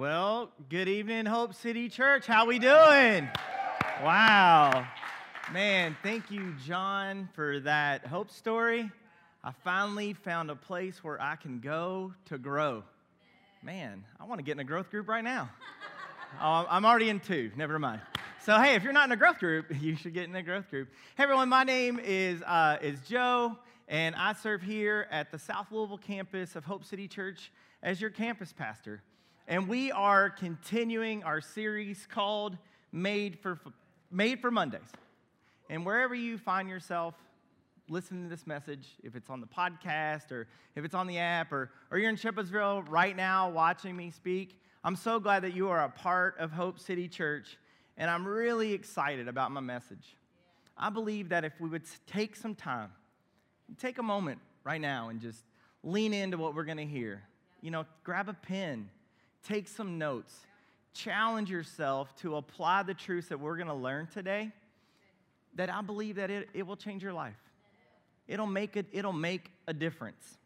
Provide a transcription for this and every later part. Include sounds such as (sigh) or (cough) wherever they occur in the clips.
Well, good evening, Hope City Church. How we doing? Wow. Man, thank you, John, for that hope story. I finally found a place where I can go to grow. Man, I want to get in a growth group right now. (laughs) Oh, I'm already in two, never mind. So, hey, if you're not in a growth group, (laughs) you should get in a growth group. Hey, everyone, my name is, uh, is Joe, and I serve here at the South Louisville campus of Hope City Church as your campus pastor. And we are continuing our series called Made for, Made for Mondays. And wherever you find yourself listening to this message, if it's on the podcast or if it's on the app or, or you're in Shepherdsville right now watching me speak, I'm so glad that you are a part of Hope City Church. And I'm really excited about my message. I believe that if we would take some time, take a moment right now and just lean into what we're going to hear. You know, grab a pen, take some notes, challenge yourself to apply the truths that we're going to learn today. That I believe that it, it will change your life. It'll make it, it'll make a difference.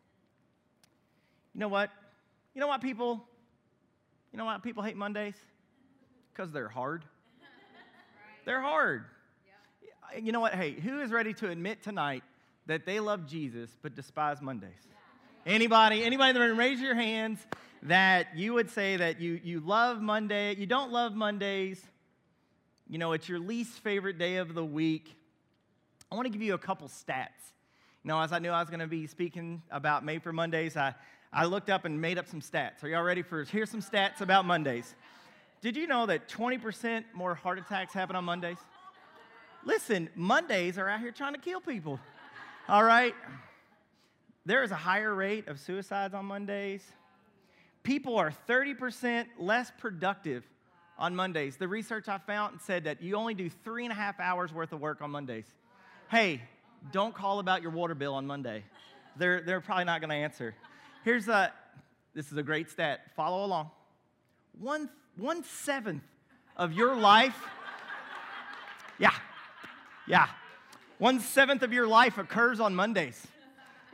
You know what? You know what people, you know why people hate Mondays? Because they're hard. They're hard. You know what? Hey, who is ready to admit tonight that they love Jesus but despise Mondays? Anybody? Anybody that raise your hands that you would say that you, you love Monday, you don't love Mondays, you know, it's your least favorite day of the week. I want to give you a couple stats. You know, as I knew I was going to be speaking about Made for Mondays, I, I looked up and made up some stats. Are y'all ready for here's some stats about Mondays? Did you know that 20% more heart attacks happen on Mondays? Listen, Mondays are out here trying to kill people. All right? There is a higher rate of suicides on Mondays. People are 30% less productive on Mondays. The research I found said that you only do three and a half hours worth of work on Mondays. Hey, don't call about your water bill on Monday. They're, they're probably not going to answer. Here's a, this is a great stat. Follow along. One, one seventh of your life, (laughs) yeah, yeah, one seventh of your life occurs on Mondays.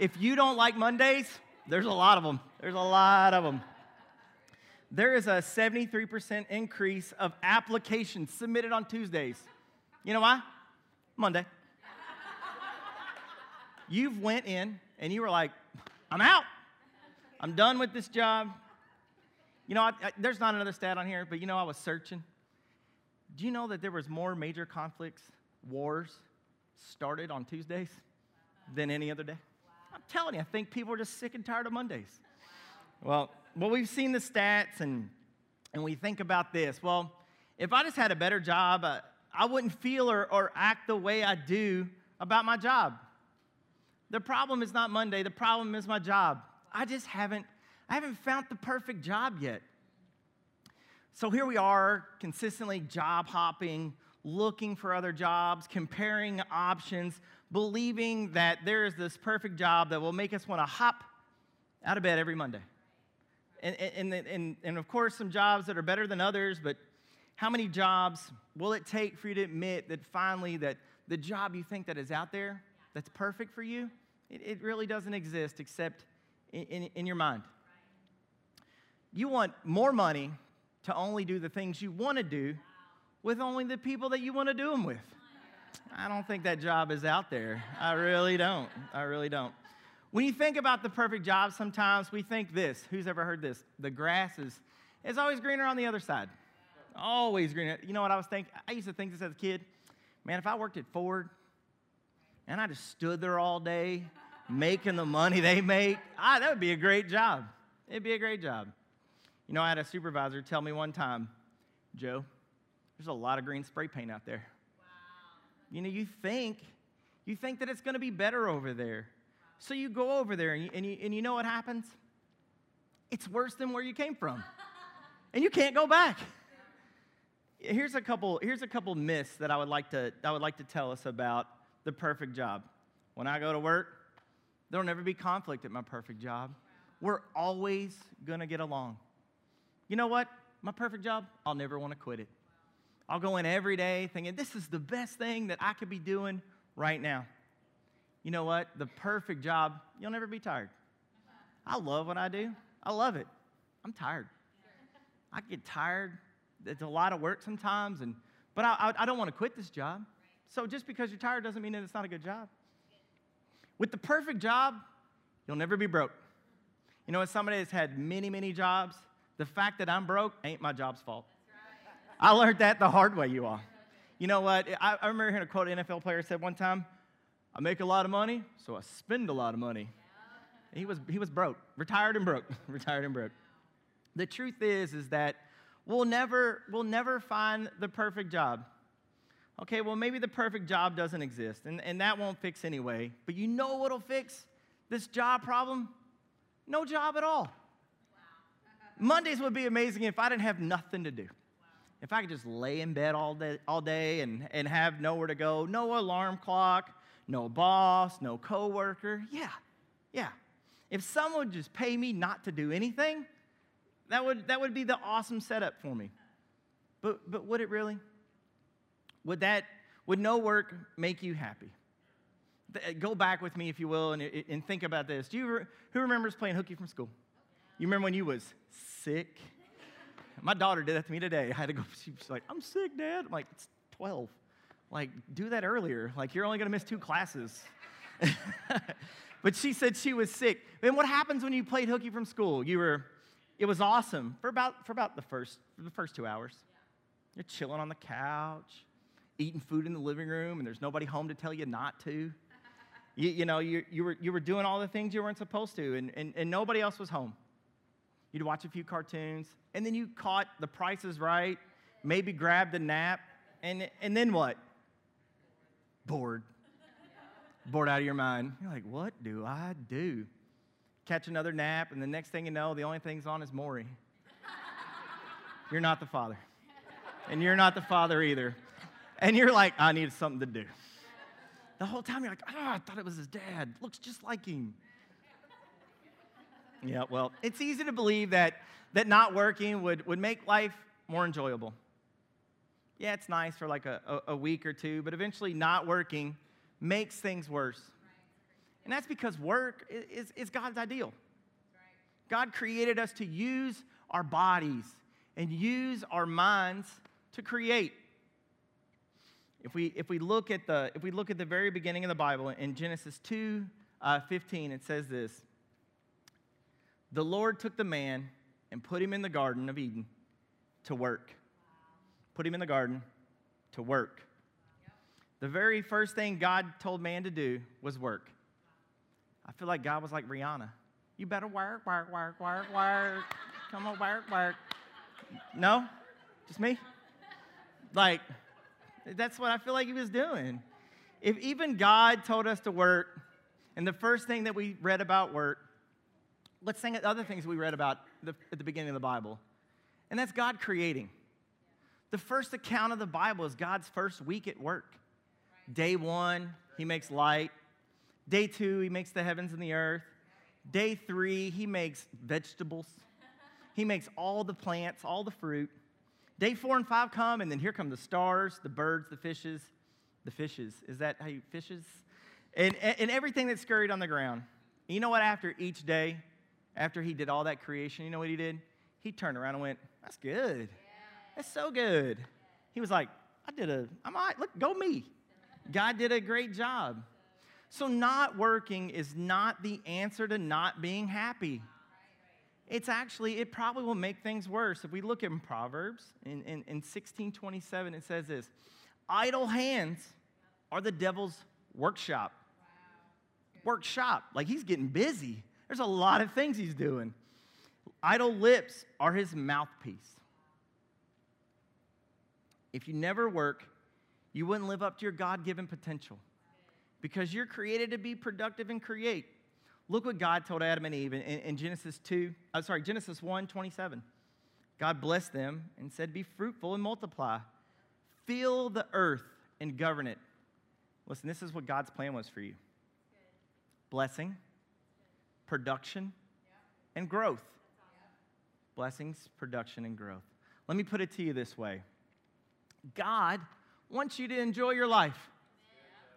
If you don't like Mondays, there's a lot of them. There's a lot of them. There is a 73% increase of applications submitted on Tuesdays. You know why? Monday. You've went in and you were like, I'm out. I'm done with this job. You know, I, I, there's not another stat on here, but you know, I was searching. Do you know that there was more major conflicts, wars, started on Tuesdays than any other day? I'm telling you, I think people are just sick and tired of Mondays. Well, well, we've seen the stats and, and we think about this. Well, if I just had a better job, uh, I wouldn't feel or, or act the way I do about my job. The problem is not Monday, the problem is my job. I just haven't, I haven't found the perfect job yet. So here we are, consistently job hopping, looking for other jobs, comparing options, believing that there is this perfect job that will make us want to hop out of bed every Monday. And, and, and, and, of course, some jobs that are better than others, but how many jobs will it take for you to admit that finally that the job you think that is out there that's perfect for you, it, it really doesn't exist except in, in, in your mind. You want more money to only do the things you want to do with only the people that you want to do them with. I don't think that job is out there. I really don't. I really don't. When you think about the perfect job, sometimes we think this. Who's ever heard this? The grass is, is always greener on the other side. Always greener. You know what I was thinking? I used to think this as a kid. Man, if I worked at Ford and I just stood there all day making the money they make, ah, that would be a great job. It'd be a great job. You know, I had a supervisor tell me one time, Joe, there's a lot of green spray paint out there. You know, you think, you think that it's going to be better over there. So you go over there and you, and you, and you know what happens? It's worse than where you came from. (laughs) And you can't go back. Here's a couple, here's a couple myths that I would, like to, I would like to tell us about the perfect job. When I go to work, there'll never be conflict at my perfect job. We're always gonna get along. You know what? My perfect job, I'll never wanna quit it. I'll go in every day thinking, this is the best thing that I could be doing right now. You know what? The perfect job, you'll never be tired. I love what I do. I love it. I'm tired. I get tired. It's a lot of work sometimes, and, but I, I, don't want to quit this job. So just because you're tired doesn't mean that it's not a good job. With the perfect job, you'll never be broke. You know, as somebody that's had many, many jobs, the fact that I'm broke ain't my job's fault. I learned that the hard way, you all. You know what? I, I remember hearing a quote an NFL player said one time I make a lot of money, so I spend a lot of money. He was, he was broke, retired and broke, (laughs) retired and broke. The truth is, is that we'll never, we'll never find the perfect job. Okay, well, maybe the perfect job doesn't exist, and, and that won't fix anyway. But you know what'll fix this job problem? No job at all. Mondays would be amazing if I didn't have nothing to do. If I could just lay in bed all day, all day and, and have nowhere to go, no alarm clock, no boss, no coworker. Yeah, yeah. If someone would just pay me not to do anything, that would, that would be the awesome setup for me. But, but would it really? Would that, would no work make you happy? Uh, go back with me, if you will, and, and think about this. Do you, who remembers playing hooky from school? You remember when you was sick? My daughter did that to me today. I had to go, (laughs) she was like, I'm sick, Dad. I'm like, it's 12. Like, do that earlier. Like, you're only going to miss two classes. (laughs) but she said she was sick. And what happens when you played hooky from school? You were, it was awesome for about, for about the first, the first two hours. You're chilling on the couch, eating food in the living room, and there's nobody home to tell you not to. (laughs) You, you know, you, you, were, you were doing all the things you weren't supposed to, and, and, and nobody else was home. You'd watch a few cartoons, and then you caught the Price Is Right, maybe grabbed a nap, and, and then what? Bored. Bored out of your mind. You're like, what do I do? Catch another nap, and the next thing you know, the only thing's on is Maury. (laughs) you're not the father. And you're not the father either. And you're like, I need something to do. The whole time you're like, ah, oh, I thought it was his dad. Looks just like him. Yeah, well, it's easy to believe that, that not working would, would make life more enjoyable. Yeah, it's nice for like a, a, a week or two, but eventually not working makes things worse. And that's because work is, is God's ideal. God created us to use our bodies and use our minds to create. If we, if we, look, at the, if we look at the very beginning of the Bible in Genesis 2 uh, 15, it says this The Lord took the man and put him in the Garden of Eden to work. Put him in the garden to work. The very first thing God told man to do was work. I feel like God was like Rihanna. You better work, work, work, work, work. Come on, work, work. No? Just me? Like, that's what I feel like he was doing. If even God told us to work, and the first thing that we read about work, let's think of other things we read about the, at the beginning of the Bible, and that's God creating. The first account of the Bible is God's first week at work. Day one, he makes light. Day two, he makes the heavens and the earth. Day three, he makes vegetables. He makes all the plants, all the fruit. Day four and five come, and then here come the stars, the birds, the fishes. The fishes. Is that how you fishes? And, and everything that's scurried on the ground. You know what? After each day, after he did all that creation, you know what he did? He turned around and went, That's good. That's so good. He was like, I did a, I'm all right, look, go me. God did a great job. So, not working is not the answer to not being happy it's actually, it probably will make things worse. If we look in Proverbs, in, in, in 1627, it says this Idle hands are the devil's workshop. Wow. Workshop, like he's getting busy. There's a lot of things he's doing. Idle lips are his mouthpiece. If you never work, you wouldn't live up to your God given potential because you're created to be productive and create. Look what God told Adam and Eve in, in Genesis 2, uh, sorry, Genesis 1 27. God blessed them and said, Be fruitful and multiply. Fill the earth and govern it. Listen, this is what God's plan was for you blessing, production, and growth. Blessings, production, and growth. Let me put it to you this way God wants you to enjoy your life.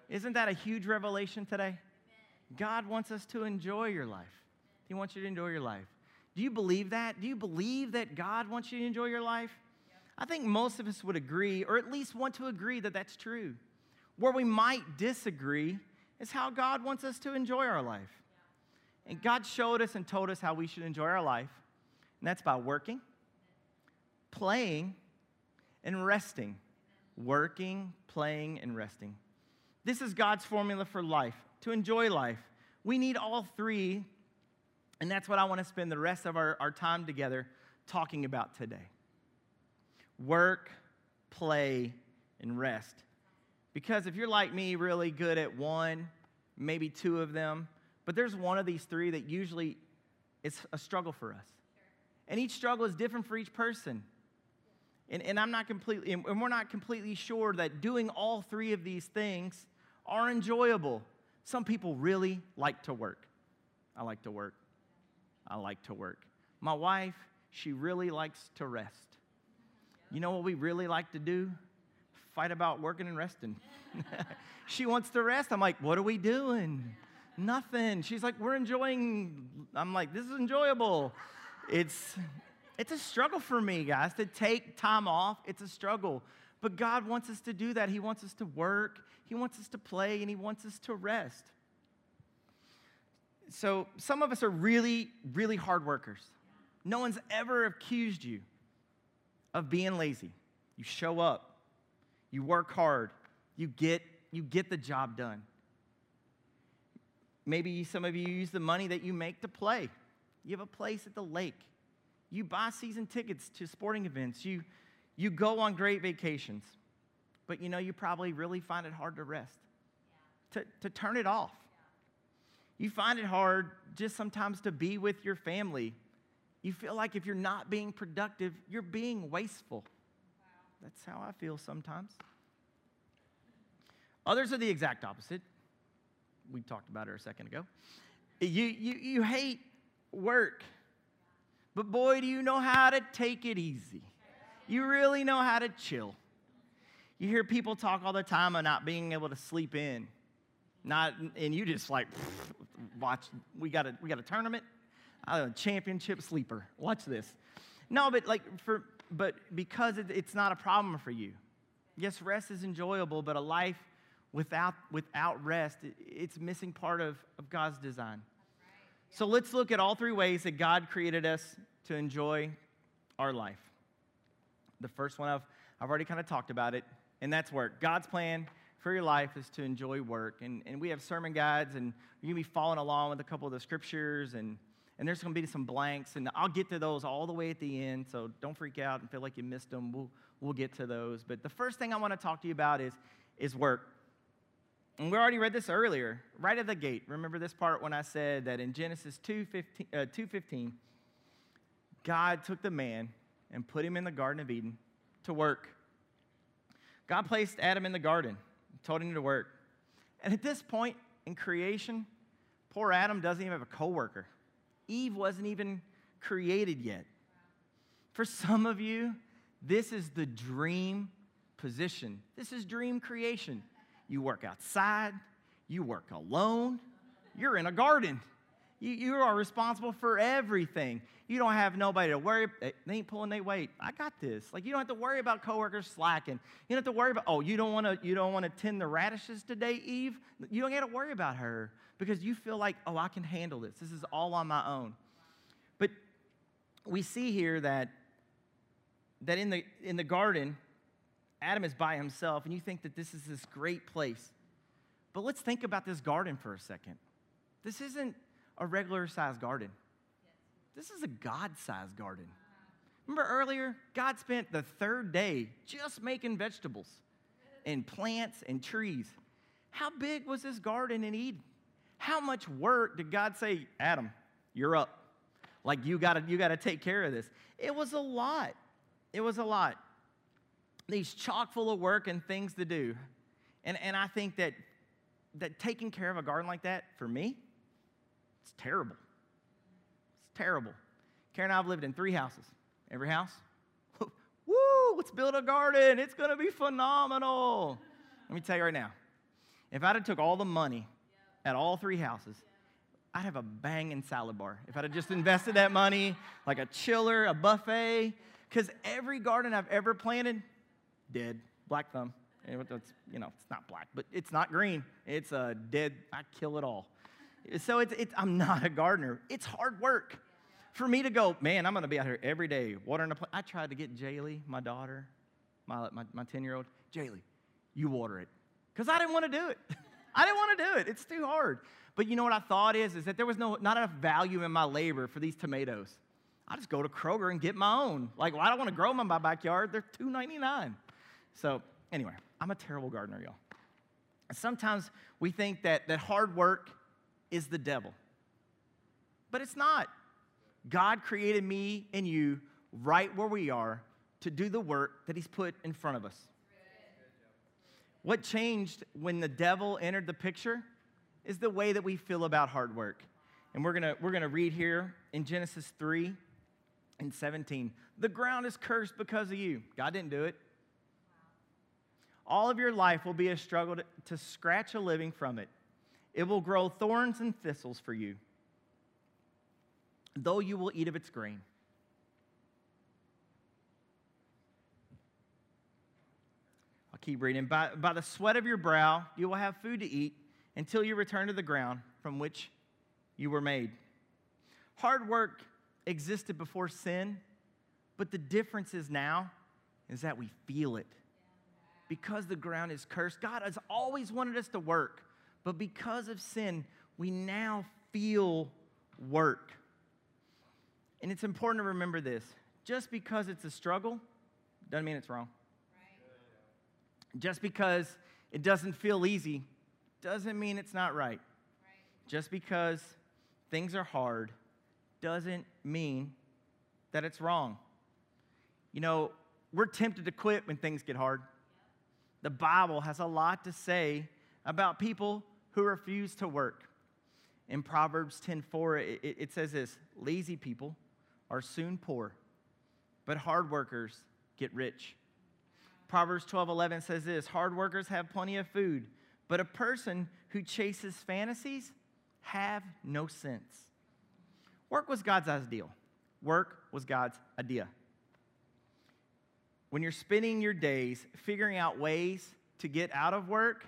Isn't that a huge revelation today? God wants us to enjoy your life. He wants you to enjoy your life. Do you believe that? Do you believe that God wants you to enjoy your life? I think most of us would agree, or at least want to agree, that that's true. Where we might disagree is how God wants us to enjoy our life. And God showed us and told us how we should enjoy our life, and that's by working, playing, and resting. Working, playing, and resting. This is God's formula for life, to enjoy life. We need all three, and that's what I want to spend the rest of our, our time together talking about today work, play, and rest. Because if you're like me, really good at one, maybe two of them, but there's one of these three that usually is a struggle for us. And each struggle is different for each person. And, and I'm not completely, and we're not completely sure that doing all three of these things are enjoyable. Some people really like to work. I like to work. I like to work. My wife, she really likes to rest. You know what we really like to do? Fight about working and resting. (laughs) she wants to rest. I'm like, what are we doing? Nothing. She's like, we're enjoying. I'm like, this is enjoyable. It's it's a struggle for me, guys, to take time off. It's a struggle. But God wants us to do that. He wants us to work, He wants us to play, and He wants us to rest. So, some of us are really, really hard workers. No one's ever accused you of being lazy. You show up, you work hard, you get, you get the job done. Maybe some of you use the money that you make to play. You have a place at the lake. You buy season tickets to sporting events. You, you go on great vacations. But you know, you probably really find it hard to rest, to, to turn it off. You find it hard just sometimes to be with your family you feel like if you're not being productive, you're being wasteful. That's how I feel sometimes. Others are the exact opposite. We talked about it a second ago. You, you, you hate work, but boy, do you know how to take it easy. You really know how to chill. You hear people talk all the time of not being able to sleep in. Not, and you just like, watch, we got a, we got a tournament a championship sleeper. Watch this. No, but like for but because it, it's not a problem for you. Yes, rest is enjoyable, but a life without without rest, it's missing part of, of God's design. So let's look at all three ways that God created us to enjoy our life. The first one I've, I've already kind of talked about it, and that's work. God's plan for your life is to enjoy work. And, and we have sermon guides, and you're going to be following along with a couple of the scriptures and and there's going to be some blanks, and I'll get to those all the way at the end, so don't freak out and feel like you missed them. We'll, we'll get to those. But the first thing I want to talk to you about is, is work. And we already read this earlier, right at the gate. Remember this part when I said that in Genesis 2.15, uh, 2.15 God took the man and put him in the Garden of Eden to work. God placed Adam in the garden, told him to work. And at this point in creation, poor Adam doesn't even have a coworker. Eve wasn't even created yet. For some of you, this is the dream position. This is dream creation. You work outside, you work alone, you're in a garden. You, you are responsible for everything. You don't have nobody to worry. Eh, they ain't pulling their weight. I got this. Like you don't have to worry about coworkers slacking. You don't have to worry about. Oh, you don't want to. You don't want to tend the radishes today, Eve. You don't got to worry about her because you feel like, oh, I can handle this. This is all on my own. But we see here that, that in, the, in the garden, Adam is by himself, and you think that this is this great place. But let's think about this garden for a second. This isn't a regular sized garden, this is a God sized garden. Remember earlier, God spent the third day just making vegetables and plants and trees. How big was this garden in Eden? How much work did God say, Adam, you're up? Like you gotta, you gotta take care of this. It was a lot. It was a lot. These chock full of work and things to do. And, and I think that, that taking care of a garden like that, for me, it's terrible. It's terrible. Karen and I have lived in three houses. Every house, (laughs) woo, let's build a garden. It's gonna be phenomenal. Let me tell you right now, if I'd have took all the money at all three houses, I'd have a banging salad bar if I'd have just invested that money, like a chiller, a buffet. Because every garden I've ever planted, dead, black thumb. It's, you know, it's not black, but it's not green. It's a dead, I kill it all. So it's, it's, I'm not a gardener. It's hard work. For me to go, man, I'm going to be out here every day watering a plant. I tried to get Jaylee, my daughter, my, my, my 10 year old, Jaylee, you water it. Because I didn't want to do it. (laughs) I didn't want to do it. It's too hard. But you know what I thought is, is that there was no, not enough value in my labor for these tomatoes. I just go to Kroger and get my own. Like, well, I don't want to grow them in my backyard. They're $2.99. So anyway, I'm a terrible gardener, y'all. Sometimes we think that, that hard work is the devil. But it's not. God created me and you right where we are to do the work that He's put in front of us. What changed when the devil entered the picture is the way that we feel about hard work. And we're gonna, we're gonna read here in Genesis 3 and 17. The ground is cursed because of you. God didn't do it. All of your life will be a struggle to, to scratch a living from it. It will grow thorns and thistles for you, though you will eat of its grain. I'll keep reading. By, by the sweat of your brow, you will have food to eat until you return to the ground from which you were made. Hard work existed before sin, but the difference is now is that we feel it. Because the ground is cursed, God has always wanted us to work, but because of sin, we now feel work. And it's important to remember this just because it's a struggle doesn't mean it's wrong. Right. Just because it doesn't feel easy doesn't mean it's not right. right. Just because things are hard doesn't mean that it's wrong. You know, we're tempted to quit when things get hard. The Bible has a lot to say about people who refuse to work. In Proverbs 10:4, it, it says this: lazy people are soon poor, but hard workers get rich. Proverbs 12:11 says this: hard workers have plenty of food, but a person who chases fantasies have no sense. Work was God's ideal. Work was God's idea. When you're spending your days figuring out ways to get out of work,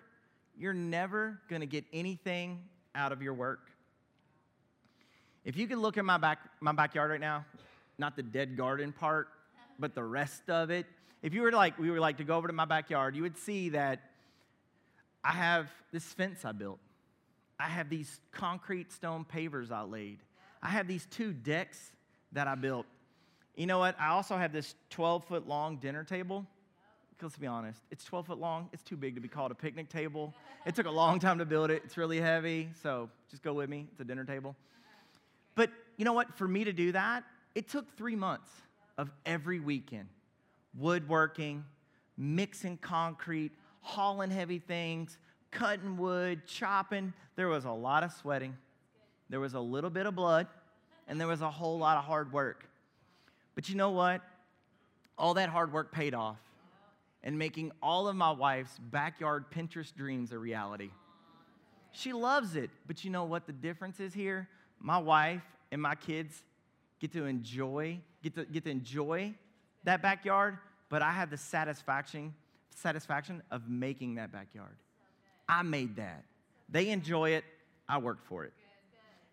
you're never going to get anything out of your work. If you could look at my, back, my backyard right now, not the dead garden part, but the rest of it, if you were to like, we were like to go over to my backyard, you would see that I have this fence I built. I have these concrete stone pavers I laid. I have these two decks that I built. You know what? I also have this 12 foot long dinner table let's be honest, it's 12 foot long. It's too big to be called a picnic table. It took a long time to build it. It's really heavy, so just go with me. It's a dinner table. But you know what? For me to do that, it took three months of every weekend woodworking, mixing concrete, hauling heavy things, cutting wood, chopping. There was a lot of sweating, there was a little bit of blood, and there was a whole lot of hard work. But you know what? All that hard work paid off and making all of my wife's backyard Pinterest dreams a reality. She loves it, but you know what the difference is here? My wife and my kids get to enjoy, get to, get to enjoy that backyard, but I have the satisfaction, satisfaction of making that backyard. I made that. They enjoy it, I work for it.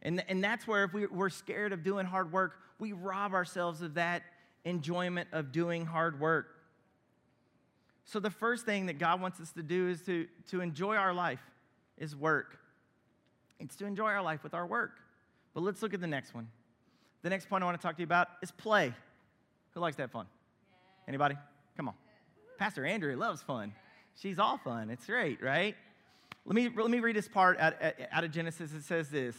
And, and that's where if we, we're scared of doing hard work, we rob ourselves of that enjoyment of doing hard work. So, the first thing that God wants us to do is to, to enjoy our life, is work. It's to enjoy our life with our work. But let's look at the next one. The next point I want to talk to you about is play. Who likes that fun? Anybody? Come on. Pastor Andrea loves fun. She's all fun. It's great, right? Let me, let me read this part out, out of Genesis. It says this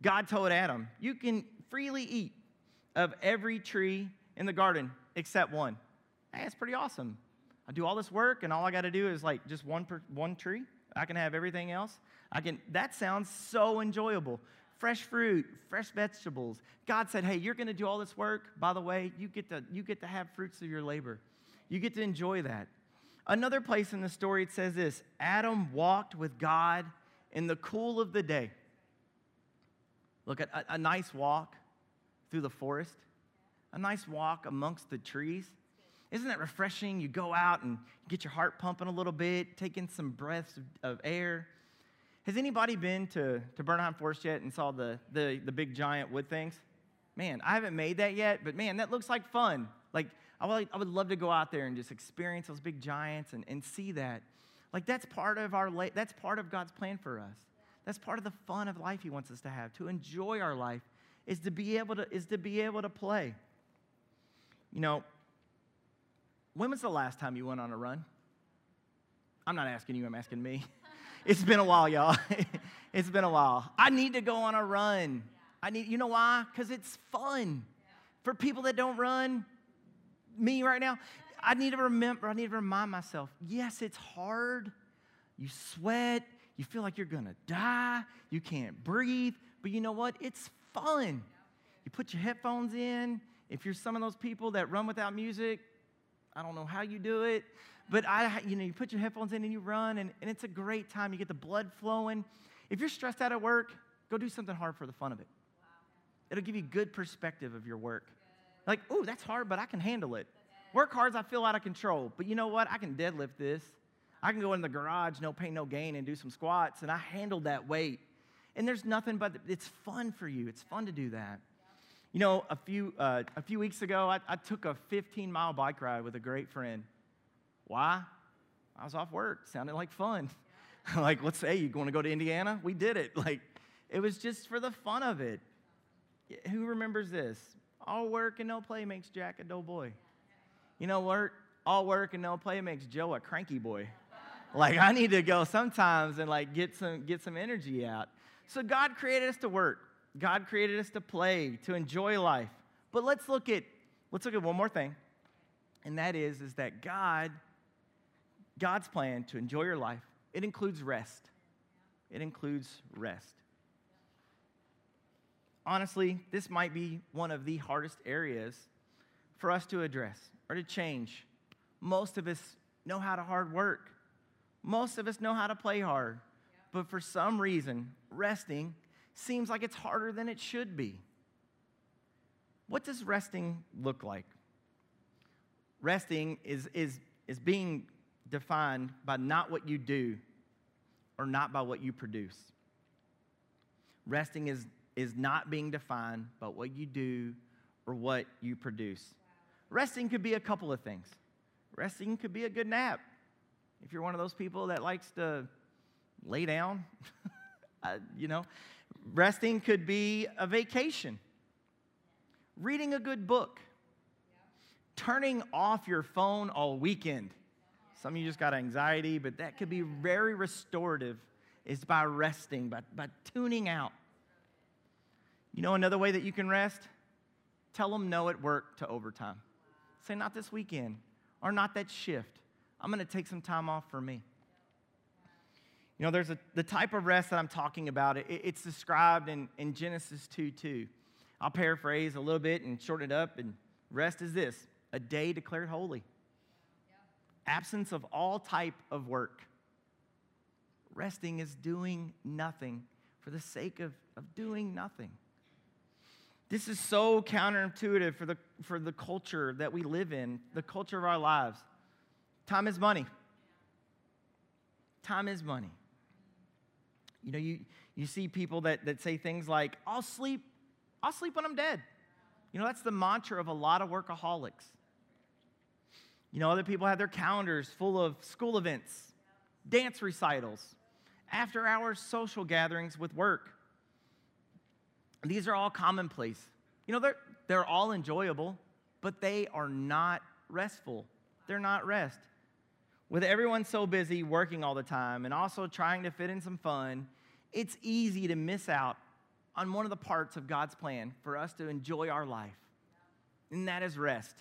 God told Adam, You can freely eat of every tree in the garden except one. Hey, that's pretty awesome. I do all this work and all I got to do is like just one per, one tree. I can have everything else. I can that sounds so enjoyable. Fresh fruit, fresh vegetables. God said, "Hey, you're going to do all this work. By the way, you get to you get to have fruits of your labor. You get to enjoy that." Another place in the story it says this, Adam walked with God in the cool of the day. Look, a, a nice walk through the forest, a nice walk amongst the trees. Isn't that refreshing? You go out and get your heart pumping a little bit, take in some breaths of, of air. Has anybody been to, to Bernheim Forest yet and saw the, the, the big giant wood things? Man, I haven't made that yet, but man, that looks like fun. Like, I would, I would love to go out there and just experience those big giants and, and see that. Like, that's part of our, that's part of God's plan for us. That's part of the fun of life He wants us to have. To enjoy our life is to be able to, is to be able to play. You know, when was the last time you went on a run? I'm not asking you, I'm asking me. (laughs) It's been a while, y'all. (laughs) it's been a while. I need to go on a run. I need, you know why? Because it's fun. For people that don't run, me right now, I need to remember, I need to remind myself yes, it's hard. You sweat, you feel like you're gonna die, you can't breathe, but you know what? It's fun. You put your headphones in. If you're some of those people that run without music, I don't know how you do it, but I, you know, you put your headphones in and you run, and, and it's a great time. You get the blood flowing. If you're stressed out at work, go do something hard for the fun of it. It'll give you good perspective of your work. Like, oh, that's hard, but I can handle it. Work hard, I feel out of control. But you know what? I can deadlift this. I can go in the garage, no pain, no gain, and do some squats, and I handled that weight. And there's nothing but it's fun for you. It's fun to do that. You know, a few, uh, a few weeks ago, I, I took a 15 mile bike ride with a great friend. Why? I was off work. Sounded like fun. (laughs) like, let's say you want to go to Indiana? We did it. (laughs) Like, it was just for the fun of it. Who remembers this? All work and no play makes Jack a dull boy. You know what? All work and no play makes Joe a cranky boy. Like I need to go sometimes and like get some get some energy out. So God created us to work. God created us to play, to enjoy life. But let's look at let's look at one more thing. And that is is that God God's plan to enjoy your life, it includes rest. It includes rest. Honestly, this might be one of the hardest areas for us to address or to change. Most of us know how to hard work. Most of us know how to play hard. But for some reason, resting seems like it's harder than it should be. What does resting look like? Resting is, is, is being defined by not what you do or not by what you produce. Resting is, is not being defined by what you do or what you produce. Resting could be a couple of things. Resting could be a good nap. If you're one of those people that likes to lay down, (laughs) you know, resting could be a vacation, reading a good book, turning off your phone all weekend. Some of you just got anxiety, but that could be very restorative is by resting, by, by tuning out. You know another way that you can rest? Tell them no at work to overtime. Say, not this weekend or not that shift. I'm going to take some time off for me. You know, there's a, the type of rest that I'm talking about, it, it's described in, in Genesis 2 2. I'll paraphrase a little bit and shorten it up. And rest is this a day declared holy, absence of all type of work. Resting is doing nothing for the sake of, of doing nothing. This is so counterintuitive for the, for the culture that we live in, the culture of our lives. Time is money. Time is money. You know, you, you see people that, that say things like, I'll sleep, I'll sleep when I'm dead. You know, that's the mantra of a lot of workaholics. You know, other people have their calendars full of school events, dance recitals, after hours social gatherings with work. These are all commonplace. You know, they're, they're all enjoyable, but they are not restful. They're not rest. With everyone so busy working all the time and also trying to fit in some fun, it's easy to miss out on one of the parts of God's plan for us to enjoy our life, and that is rest.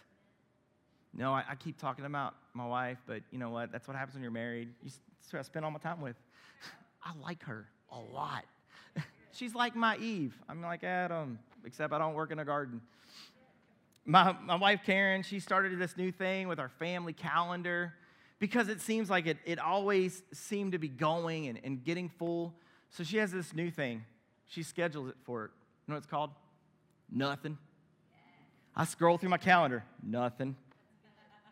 No, I, I keep talking about my wife, but you know what? That's what happens when you're married. You, that's who I spend all my time with. (laughs) I like her a lot. (laughs) She's like my Eve. I'm like Adam, except I don't work in a garden. My, my wife Karen, she started this new thing with our family calendar because it seems like it, it always seemed to be going and, and getting full. So she has this new thing. She schedules it for it. You know what it's called? Nothing. I scroll through my calendar, nothing.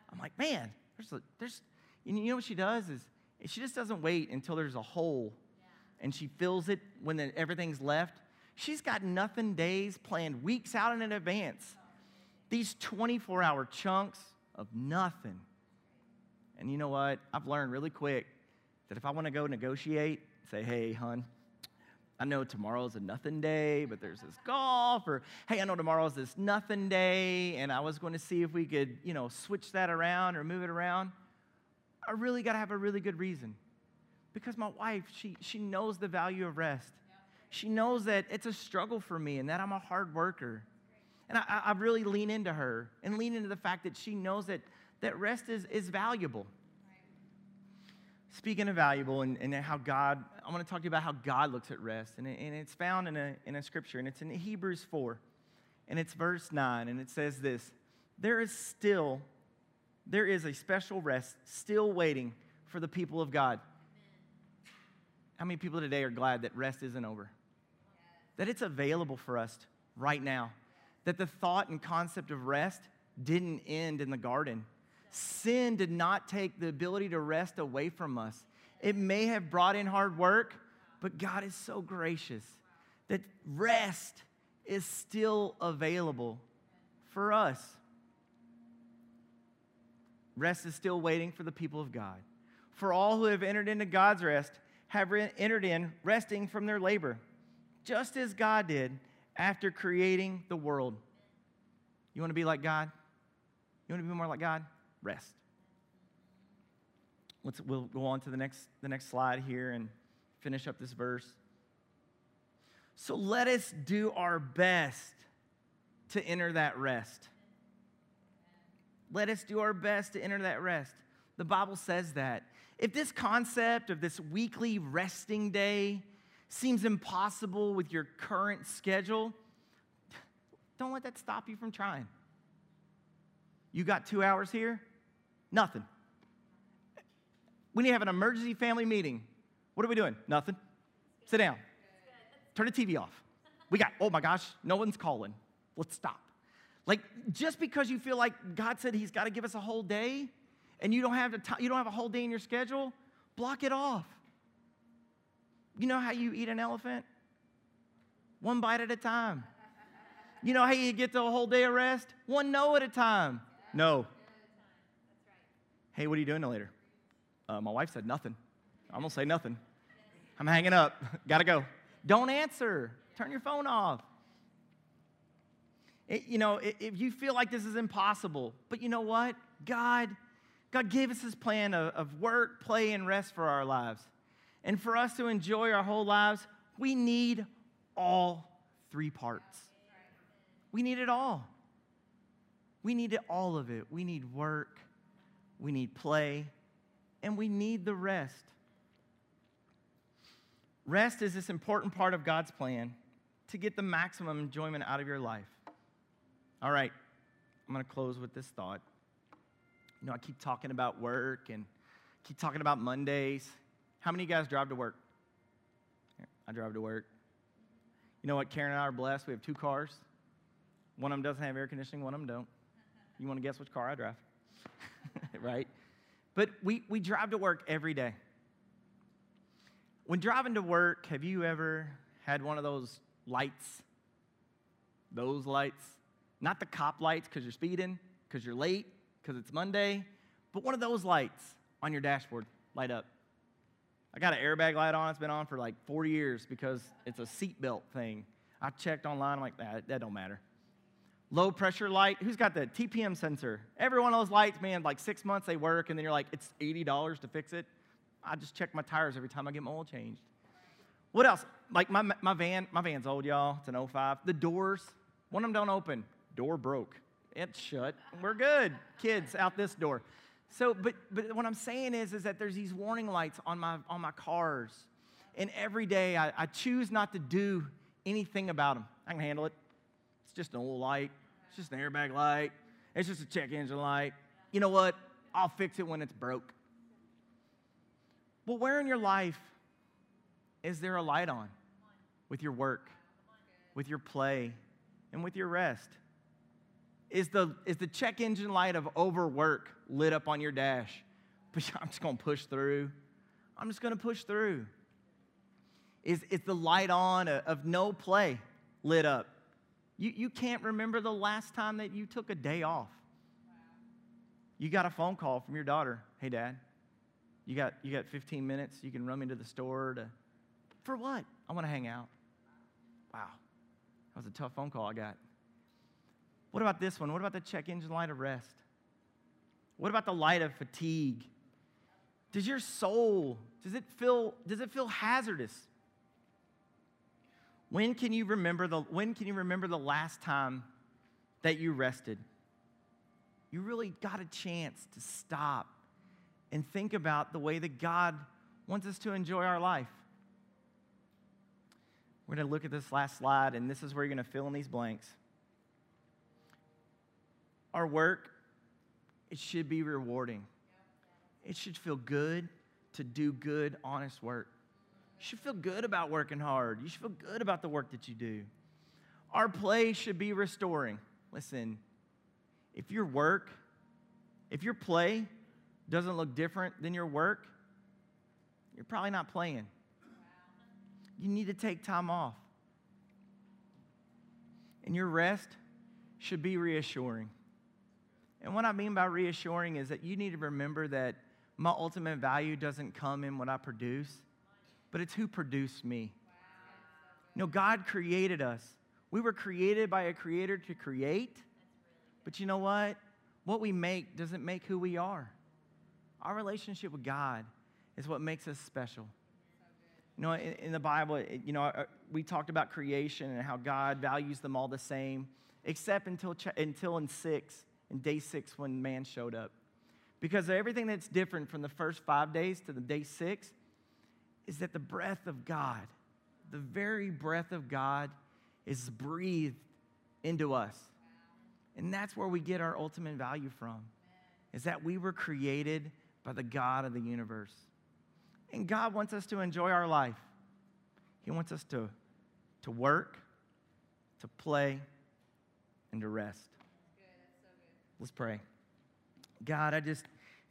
I'm like, man, there's, a, there's, you know what she does is she just doesn't wait until there's a hole and she fills it when the, everything's left. She's got nothing days planned weeks out in advance. These 24 hour chunks of nothing. And you know what? I've learned really quick that if I want to go negotiate, say, hey, hun, I know tomorrow's a nothing day, but there's this golf, or hey, I know tomorrow's this nothing day, and I was going to see if we could, you know, switch that around or move it around. I really got to have a really good reason. Because my wife, she, she knows the value of rest. She knows that it's a struggle for me and that I'm a hard worker. And I, I really lean into her and lean into the fact that she knows that, that rest is, is valuable. Speaking of valuable and, and how God, I want to talk to you about how God looks at rest. And, it, and it's found in a, in a scripture, and it's in Hebrews 4, and it's verse 9, and it says this There is still, there is a special rest still waiting for the people of God. How many people today are glad that rest isn't over? That it's available for us right now. That the thought and concept of rest didn't end in the garden sin did not take the ability to rest away from us. It may have brought in hard work, but God is so gracious that rest is still available for us. Rest is still waiting for the people of God. For all who have entered into God's rest have re- entered in resting from their labor, just as God did after creating the world. You want to be like God? You want to be more like God? rest. Let's, we'll go on to the next, the next slide here and finish up this verse. So let us do our best to enter that rest. Let us do our best to enter that rest. The Bible says that. If this concept of this weekly resting day seems impossible with your current schedule, don't let that stop you from trying. You got two hours here? Nothing. We need to have an emergency family meeting. What are we doing? Nothing. Sit down. Turn the TV off. We got, oh my gosh, no one's calling. Let's stop. Like, just because you feel like God said He's got to give us a whole day and you don't have, the you don't have a whole day in your schedule, block it off. You know how you eat an elephant? One bite at a time. You know how you get to a whole day of rest? One no at a time. No. Hey, what are you doing later? Uh, my wife said nothing. I'm going to say nothing. I'm hanging up. (laughs) Gotta go. Don't answer. Turn your phone off. It, you know, if you feel like this is impossible, but you know what? God, God gave us this plan of, of work, play, and rest for our lives. And for us to enjoy our whole lives, we need all three parts. We need it all. We need it, all of it. We need work, we need play, and we need the rest. Rest is this important part of God's plan to get the maximum enjoyment out of your life. All right, I'm going to close with this thought. You know, I keep talking about work and keep talking about Mondays. How many of you guys drive to work? I drive to work. You know what? Karen and I are blessed. We have two cars. One of them doesn't have air conditioning, one of them don't. You want to guess which car I drive? (laughs) right? But we, we drive to work every day. When driving to work, have you ever had one of those lights? Those lights? Not the cop lights because you're speeding, because you're late, because it's Monday, but one of those lights on your dashboard light up. I got an airbag light on. It's been on for like 40 years because it's a seatbelt thing. I checked online. I'm like, that, that don't matter low pressure light. Who's got the TPM sensor? Every one of those lights, man, like six months they work, and then you're like, it's $80 to fix it. I just check my tires every time I get my oil changed. What else? Like my, my van, my van's old, y'all. It's an 05. The doors, one of them don't open. Door broke. It's shut. We're good. Kids out this door. So, but but what I'm saying is, is that there's these warning lights on my on my cars, and every day I, I choose not to do anything about them. I can handle it. It's just an old light. It's just an airbag light. It's just a check engine light. You know what? I'll fix it when it's broke. But where in your life is there a light on with your work? with your play and with your rest? Is the, is the check engine light of overwork lit up on your dash? (laughs) But I'm just to push through. I'm just to push through. Is, is the light on uh, of no play lit up? You, you can't remember the last time that you took a day off. You got a phone call from your daughter. Hey, dad, you got, you got 15 minutes. You can run me to the store to, for what? I want to hang out. Wow. That was a tough phone call I got. What about this one? What about the check engine light of rest? What about the light of fatigue? Does your soul, does it feel, does it feel hazardous? When can you remember the, when can you remember the last time that you rested? You really got a chance to stop and think about the way that God wants us to enjoy our life. We're going to look at this last slide, and this is where you're going to fill in these blanks. Our work, it should be rewarding. It should feel good to do good, honest work. You should feel good about working hard. You should feel good about the work that you do. Our play should be restoring. Listen, if your work, if your play doesn't look different than your work, you're probably not playing. You need to take time off. And your rest should be reassuring. And what I mean by reassuring is that you need to remember that my ultimate value doesn't come in what I produce, but it's who produced me. You know, God created us. We were created by a creator to create, but you know what? What we make doesn't make who we are. Our relationship with God is what makes us special. You know, in, in the Bible, you know, uh, we talked about creation and how God values them all the same, except until, until in six, in day six, when man showed up. Because everything that's different from the first five days to the day six is that the breath of God, the very breath of God, is breathed into us. And that's where we get our ultimate value from, is that we were created by the God of the universe. And God wants us to enjoy our life. He wants us to, to work, to play, and to rest. So Let's pray. God, I just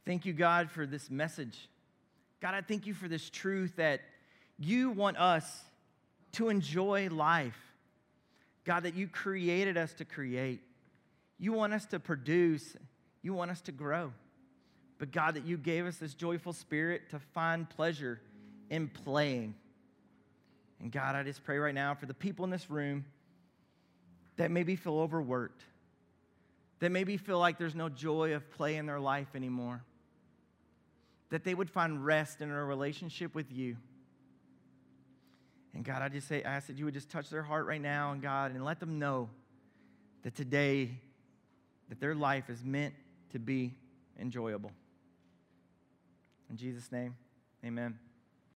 thank you, God, for this message. God, I thank you for this truth that you want us to enjoy life. God, that you created us to create. You want us to produce. You want us to grow. But God, that you gave us this joyful spirit to find pleasure in playing. And God, I just pray right now for the people in this room that maybe feel overworked, that maybe feel like there's no joy of play in their life anymore, that they would find rest in a relationship with you. And God, I just say, I ask that you would just touch their heart right now, and God, and let them know that today, that their life is meant to be enjoyable. In Jesus' name, amen.